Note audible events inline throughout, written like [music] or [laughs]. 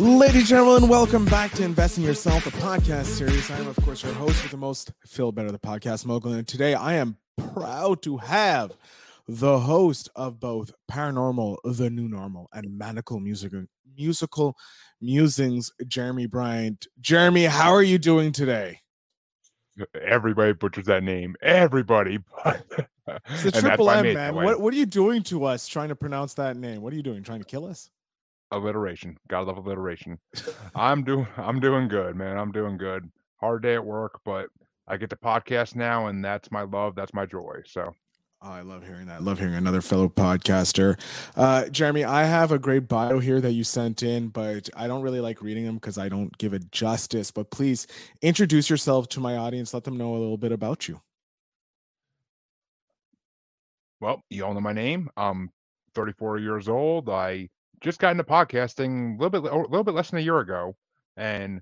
Ladies and gentlemen, welcome back to Invest in Yourself, the podcast series. I am, of course, your host with the most Phil Better, the podcast mogul. And today I am proud to have the host of both Paranormal, The New Normal, and Manacle Musical, musical Musings, Jeremy Bryant. Jeremy, how are you doing today? Everybody butchers that name. Everybody. [laughs] It's the triple M, man. What, what are you doing to us trying to pronounce that name? What are you doing? Trying to kill us? Alliteration. Gotta love alliteration. [laughs] I'm doing I'm doing good, man. I'm doing good. Hard day at work, but I get to podcast now, and that's my love. That's my joy. So Oh, I love hearing that. I love hearing another fellow podcaster. Uh, Jeremy, I have a great bio here that you sent in, but I don't really like reading them because I don't give it justice. But please introduce yourself to my audience. Let them know a little bit about you. Well, you all know my name. I'm 34 years old. I just got into podcasting a little bit a little bit less than a year ago, and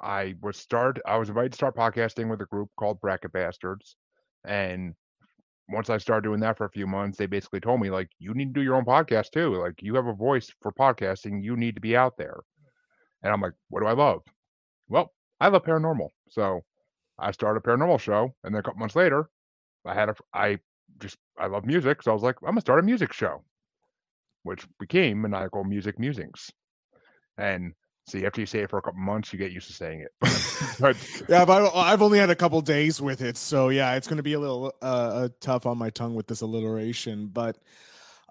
I was start I was invited to start podcasting with a group called Bracket Bastards, and once I started doing that for a few months, they basically told me like you need to do your own podcast too. Like you have a voice for podcasting, you need to be out there. And I'm like, what do I love? Well, I love paranormal, so I started a paranormal show, and then a couple months later, I had a I just I love music, so I was like, I'm gonna start a music show which became Maniacal Music Musings. And see, after you say it for a couple months, you get used to saying it. but [laughs] yeah, but I've only had a couple days with it, so yeah, it's going to be a little uh, uh, tough on my tongue with this alliteration. But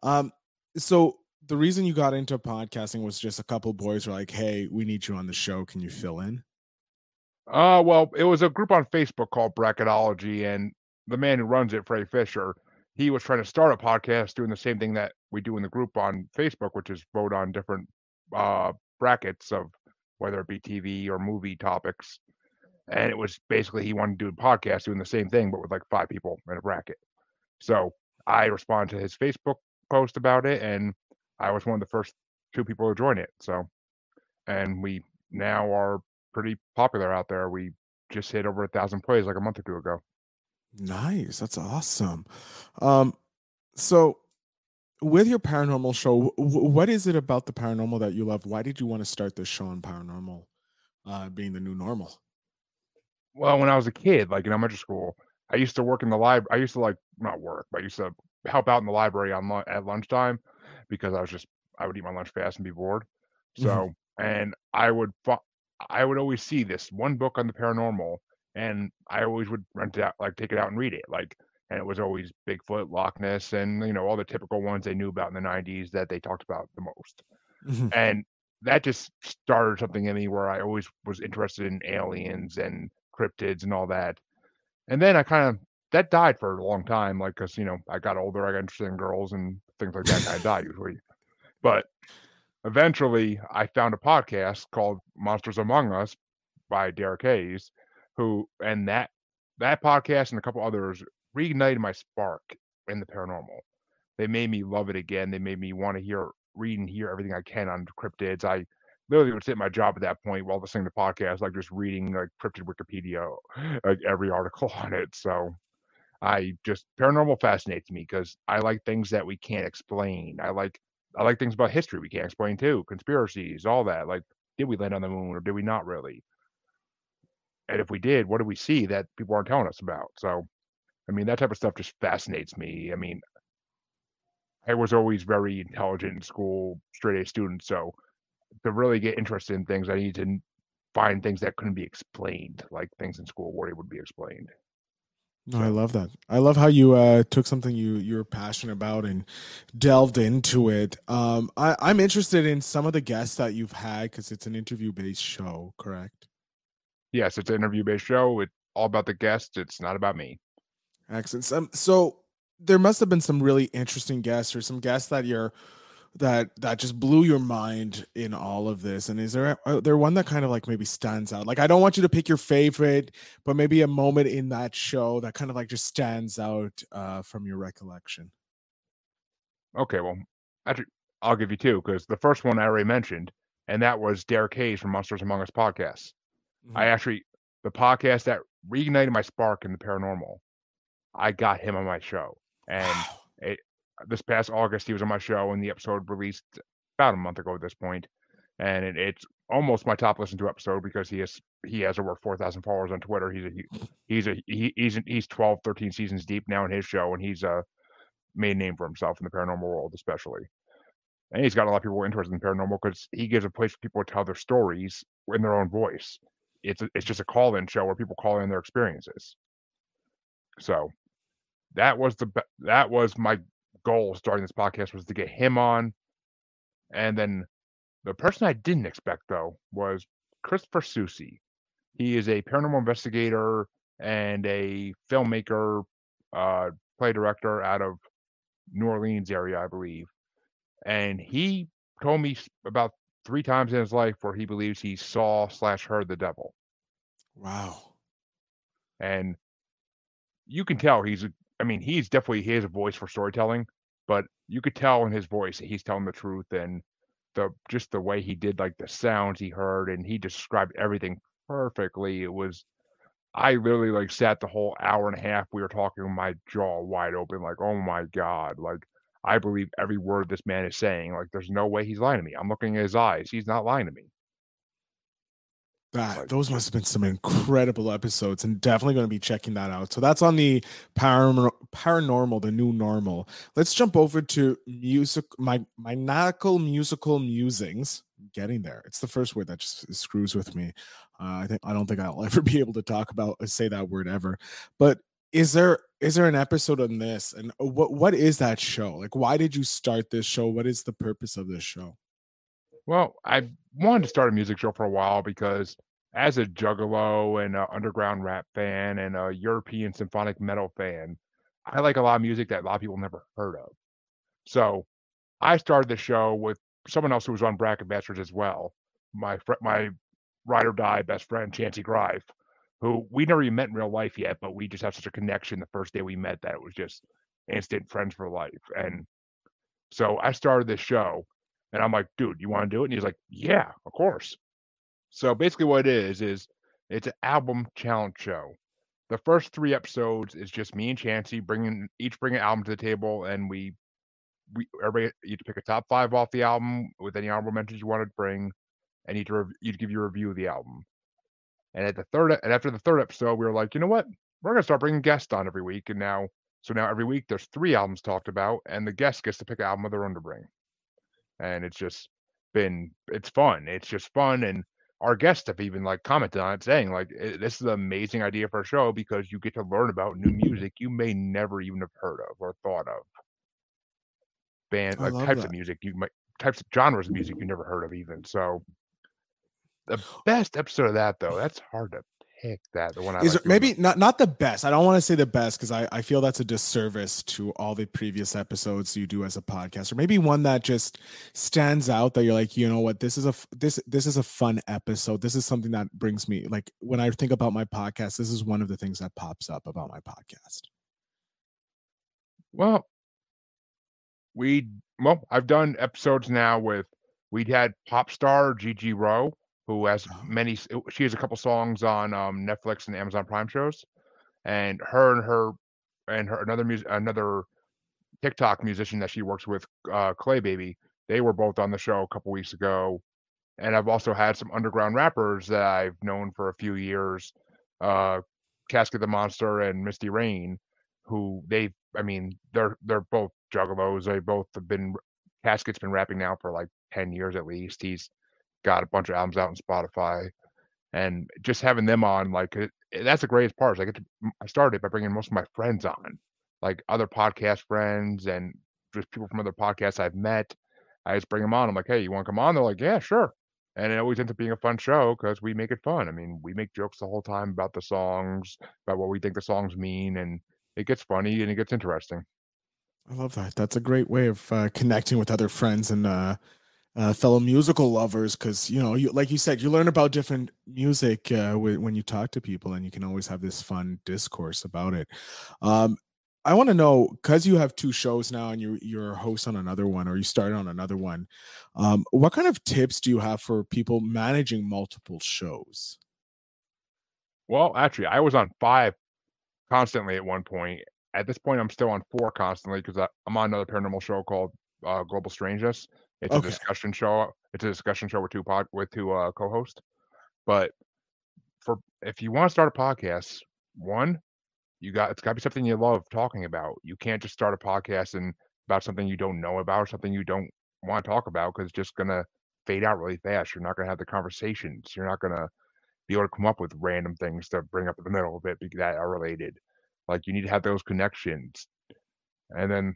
um, so the reason you got into podcasting was just a couple boys were like, "Hey, we need you on the show. Can you fill in?" Uh, well, it was a group on Facebook called Bracketology, and the man who runs it, Frey Fisher, he was trying to start a podcast doing the same thing that we do in the group on Facebook, which is vote on different uh, brackets of whether it be TV or movie topics. And it was basically he wanted to do a podcast doing the same thing, but with like five people in a bracket. So I responded to his Facebook post about it, and I was one of the first two people to join it. So, and we now are pretty popular out there. We just hit over a thousand plays like a month or two ago. Nice. That's awesome. Um, so with your paranormal show, w- what is it about the paranormal that you love? Why did you want to start this show on paranormal, uh, being the new normal? Well, when I was a kid, like in elementary school, I used to work in the library. I used to like not work, but I used to help out in the library on at lunchtime because I was just I would eat my lunch fast and be bored. So, mm-hmm. and I would I would always see this one book on the paranormal and I always would rent it out, like take it out and read it, like. And it was always Bigfoot, Loch Ness, and you know all the typical ones they knew about in the '90s that they talked about the most. Mm-hmm. And that just started something in me where I always was interested in aliens and cryptids and all that. And then I kind of that died for a long time, like because you know I got older, I got interested in girls and things like that. kind of died usually, but eventually I found a podcast called Monsters Among Us by Derek Hayes, who and that that podcast and a couple others reignited my spark in the paranormal. They made me love it again. They made me want to hear, read, and hear everything I can on cryptids. I literally would sit my job at that point while listening to podcasts, like just reading like cryptid Wikipedia, [laughs] like every article [laughs] on it. So I just paranormal fascinates me because I like things that we can't explain. I like I like things about history we can't explain too, conspiracies, all that. Like, did we land on the moon or did we not really? And if we did, what do we see that people aren't telling us about? So, I mean, that type of stuff just fascinates me. I mean, I was always very intelligent in school, straight A student. So, to really get interested in things, I need to find things that couldn't be explained, like things in school where it would be explained. No, I love that. I love how you uh, took something you you're passionate about and delved into it. Um, I, I'm interested in some of the guests that you've had because it's an interview based show, correct? Yes, it's an interview based show. It's all about the guests. It's not about me. Excellent. Um, so there must have been some really interesting guests or some guests that you're that that just blew your mind in all of this and is there there one that kind of like maybe stands out like i don't want you to pick your favorite but maybe a moment in that show that kind of like just stands out uh from your recollection okay well actually i'll give you two because the first one i already mentioned and that was derek hayes from monsters among us podcast Mm-hmm. I actually the podcast that reignited my spark in the paranormal. I got him on my show, and wow. it, this past August he was on my show, and the episode released about a month ago at this point, and it, it's almost my top listened to episode because he has he has over 4,000 followers on Twitter. He's a he's a he, he's he's 12, 13 seasons deep now in his show, and he's a made name for himself in the paranormal world, especially. And he's got a lot of people interested in paranormal because he gives a place for people to tell their stories in their own voice. It's it's just a call-in show where people call in their experiences. So that was the that was my goal starting this podcast was to get him on, and then the person I didn't expect though was Christopher Soucy. He is a paranormal investigator and a filmmaker, uh, play director out of New Orleans area, I believe. And he told me about three times in his life where he believes he saw slash heard the devil. Wow. And you can tell he's a, I mean, he's definitely he has a voice for storytelling, but you could tell in his voice he's telling the truth and the just the way he did like the sounds he heard and he described everything perfectly. It was I literally like sat the whole hour and a half we were talking my jaw wide open, like, oh my God. Like I believe every word this man is saying. Like there's no way he's lying to me. I'm looking at his eyes. He's not lying to me. That, those must have been some incredible episodes and definitely going to be checking that out. So that's on the param- paranormal, the new normal. Let's jump over to music, my maniacal musical musings. getting there. It's the first word that just screws with me. Uh, I think I don't think I'll [laughs] ever be able to talk about uh, say that word ever. But is there is there an episode on this and uh, what what is that show? Like why did you start this show? What is the purpose of this show? Well, I wanted to start a music show for a while because as a juggalo and an underground rap fan and a European symphonic metal fan, I like a lot of music that a lot of people never heard of. So I started the show with someone else who was on Bracket Bastards as well. My fr- my ride or die best friend, Chancey Grive, who we never even met in real life yet, but we just have such a connection the first day we met that it was just instant friends for life. And so I started this show and I'm like, dude, you want to do it? And he's like, yeah, of course. So basically, what it is is it's an album challenge show. The first three episodes is just me and Chancey bringing each bring an album to the table, and we we everybody you pick a top five off the album with any honorable mentions you wanted to bring, and you'd rev- you'd give your review of the album. And at the third and after the third episode, we were like, you know what, we're gonna start bringing guests on every week, and now so now every week there's three albums talked about, and the guest gets to pick an album of their own to bring and it's just been it's fun. It's just fun, and our guests have even like commented on it, saying like eh, this is an amazing idea for a show because you get to learn about new music you may never even have heard of or thought of. Band uh, like types that. of music you might types of genres of music you never heard of even. So the best episode of that though, that's hard to pick that the one I is like maybe not not the best. I don't want to say the best because I, I feel that's a disservice to all the previous episodes you do as a podcast, or maybe one that just stands out that you're like, you know what, this is a this this is a fun episode. This is something that brings me like when I think about my podcast, this is one of the things that pops up about my podcast. Well, we well, I've done episodes now with we'd had pop star Gigi Rowe who has oh. many. She has a couple songs on um, Netflix and Amazon Prime shows, and her and her and her another music another TikTok musician that she works with, uh, Clay Baby. They were both on the show a couple weeks ago, and I've also had some underground rappers that I've known for a few years, uh, Casket the Monster and Misty Rain, who they, I mean, they're they're both juggalos. They both have been. Casket's been rapping now for like ten years at least. He's got a bunch of albums out on Spotify, and just having them on, like that's the greatest part. Is I get to I started by bringing most of my friends on, like other podcast friends and just people from other podcasts I've met. I just bring them on. I'm like, hey, you want to come on? They're like, yeah, sure. And it always ends up being a fun show because we make it fun. I mean, we make jokes the whole time about the songs, about what we think the songs mean, and it gets funny and it gets interesting. I love that. That's a great way of uh, connecting with other friends and uh, uh, fellow musical lovers because you know you like you said you learn about different music uh, w- when you talk to people and you can always have this fun discourse about it. Um, i want to know because you have two shows now and you, you're a host on another one or you started on another one um, what kind of tips do you have for people managing multiple shows? Well actually i was on five constantly at one point. At this point i'm still on four constantly because i'm on another paranormal show called uh, global strangeness it's okay. a discussion show. it's a discussion show with two pod with two uh, co-hosts. But for if you want to start a podcast, one, you got it's got to be something you love talking about. You can't just start a podcast and about something you don't know about, or something you don't want to talk about, because it's just gonna fade out really fast. You're not gonna have the conversations. You're not gonna be able to come up with random things to bring up in the middle of it that are related. Like you need to have those connections. And then,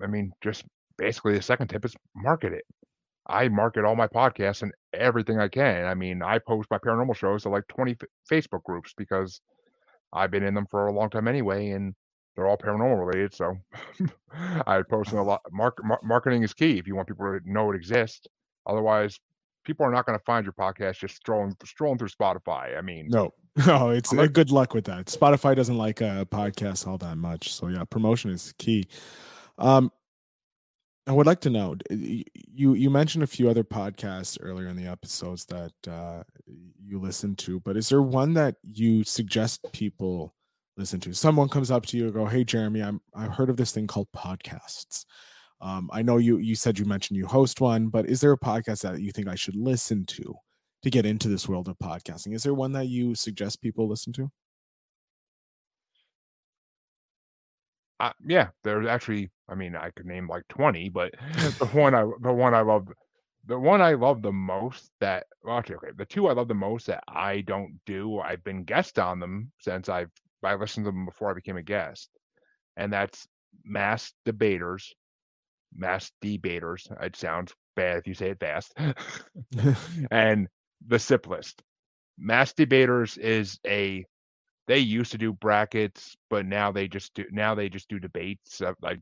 I mean, just basically the second tip is market it. I market all my podcasts and everything I can. I mean, I post my paranormal shows to like 20 f- Facebook groups because I've been in them for a long time anyway, and they're all paranormal related. So [laughs] I post a lot. Mark, mar- marketing is key if you want people to know it exists. Otherwise, people are not going to find your podcast just strolling strolling through Spotify. I mean, no, [laughs] no, it's uh, good luck with that. Spotify doesn't like a podcast all that much, so yeah, promotion is key. Um, I would like to know you you mentioned a few other podcasts earlier in the episodes that uh, you listen to, but is there one that you suggest people listen to? Someone comes up to you and go, "Hey, Jeremy, I'm I've heard of this thing called podcasts. Um, I know you you said you mentioned you host one, but is there a podcast that you think I should listen to to get into this world of podcasting? Is there one that you suggest people listen to?" Uh, yeah, there's actually. I mean, I could name like twenty, but [laughs] the one I the one I love, the one I love the most that well, actually, okay, the two I love the most that I don't do. I've been guest on them since I've I listened to them before I became a guest, and that's Mass Debaters, Mass Debaters. It sounds bad if you say it fast, [laughs] [laughs] and the Sip List. Mass Debaters is a they used to do brackets, but now they just do now they just do debates. Uh, like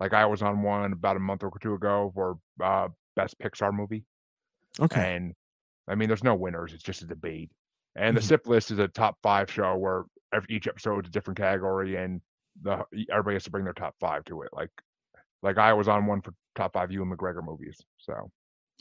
like I was on one about a month or two ago for uh, best Pixar movie. Okay. And I mean, there's no winners. It's just a debate. And the Mhm. SIP list is a top five show where every, each episode is a different category, and the everybody has to bring their top five to it. Like like I was on one for top five Ewan McGregor movies. So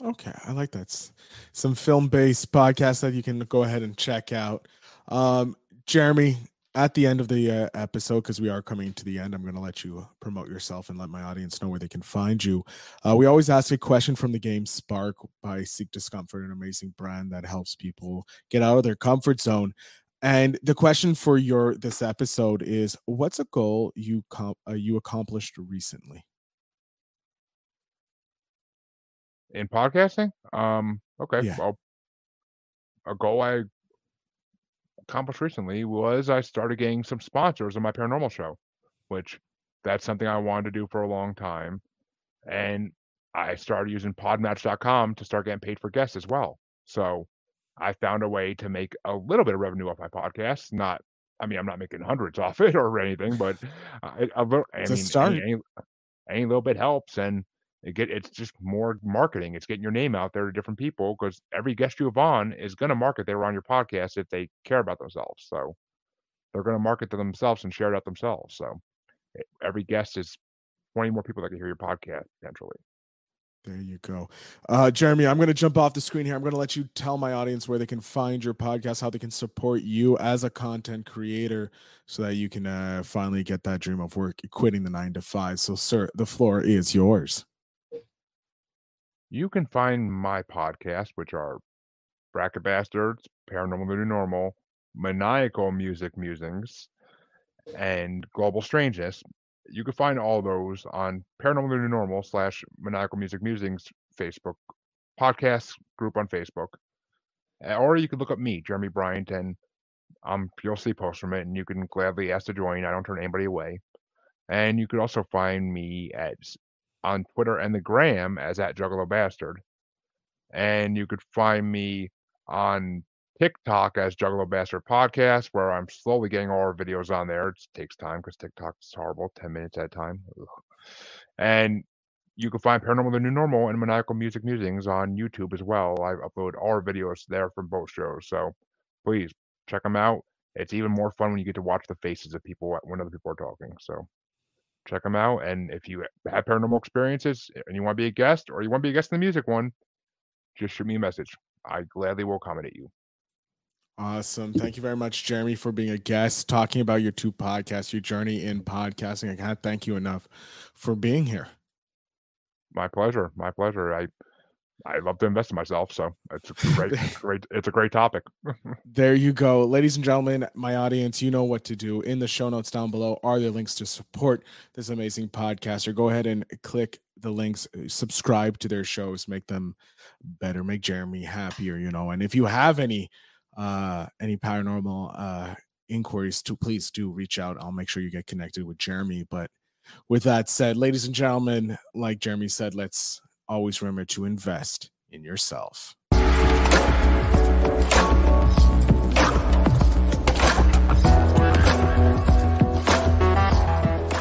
Okay, I like that. Some film-based podcasts that you can go ahead and check out. Um, Jeremy, at the end of the uh, episode, because we are coming to the end, I'm going to let you promote yourself and let my audience know where they can find you. Uh, we always ask a question from the game Spark by Seek Discomfort, an amazing brand that helps people get out of their comfort zone. And the question for your this episode is: What's a goal you com- uh, you accomplished recently? in podcasting, um, okay, Yeah. well, a goal I accomplished recently was I started getting some sponsors on my paranormal show, which that's something I wanted to do for a long time. And I started using podmatch.com to start getting paid for guests as well. So I found a way to make a little bit of revenue off my podcast. Not, I mean, I'm not making hundreds [laughs] off it or anything, but I, I, I mean, any, any, any little bit helps. And it get it's just more marketing. It's getting your name out there to different people because every guest you have on is going to market they were on your podcast if they care about themselves. So they're going to market to themselves and share it out themselves. So e- every guest is 20 more people that can hear your podcast potentially. There you go. Uh, Jeremy, I'm going to jump off the screen here. I'm going to let you tell my audience where they can find your podcast, how they can support you as a content creator so that you can uh, finally get that dream of work, quitting the nine to five. So, sir, the floor is yours. You can find my podcasts, which are Bracket Bastards, Paranormal New Normal, Maniacal Music Musings, and Global Strangeness. You can find all those on Paranormal New Normal slash Maniacal Music Musings Facebook podcast group on Facebook. Or you can look up me, Jeremy Bryant, and um, you'll see posts from it, and you can gladly ask to join. I don't turn anybody away. And you could also find me at on Twitter and the Gram as at Juggalo Bastard. And you could find me on TikTok as Juggalo Bastard Podcast, where I'm slowly getting all our videos on there. It takes time because TikTok is horrible, 10 minutes at a time. And you can find Paranormal the New Normal and Maniacal Music Musings on YouTube as well. I upload all our videos there from both shows. So please check them out. It's even more fun when you get to watch the faces of people when other people are talking. So check them out. And if you have paranormal experiences and you want to be a guest or you want to be a guest in the music one, just shoot me a message. I gladly will accommodate you. Awesome. Thank you very much, Jeremy, for being a guest, talking about your two podcasts, your journey in podcasting. I can't thank you enough for being here. My pleasure. My pleasure. I I love to invest in myself, so it's a great, [laughs] great. It's a great topic. [laughs] there you go, ladies and gentlemen, my audience. You know what to do. In the show notes down below are the links to support this amazing podcaster. Go ahead and click the links. Uh, subscribe to their shows. Make them better. Make Jeremy happier. You know. And if you have any uh any paranormal uh inquiries, to please do reach out. I'll make sure you get connected with Jeremy. But with that said, ladies and gentlemen, like Jeremy said, let's always remember to invest in yourself.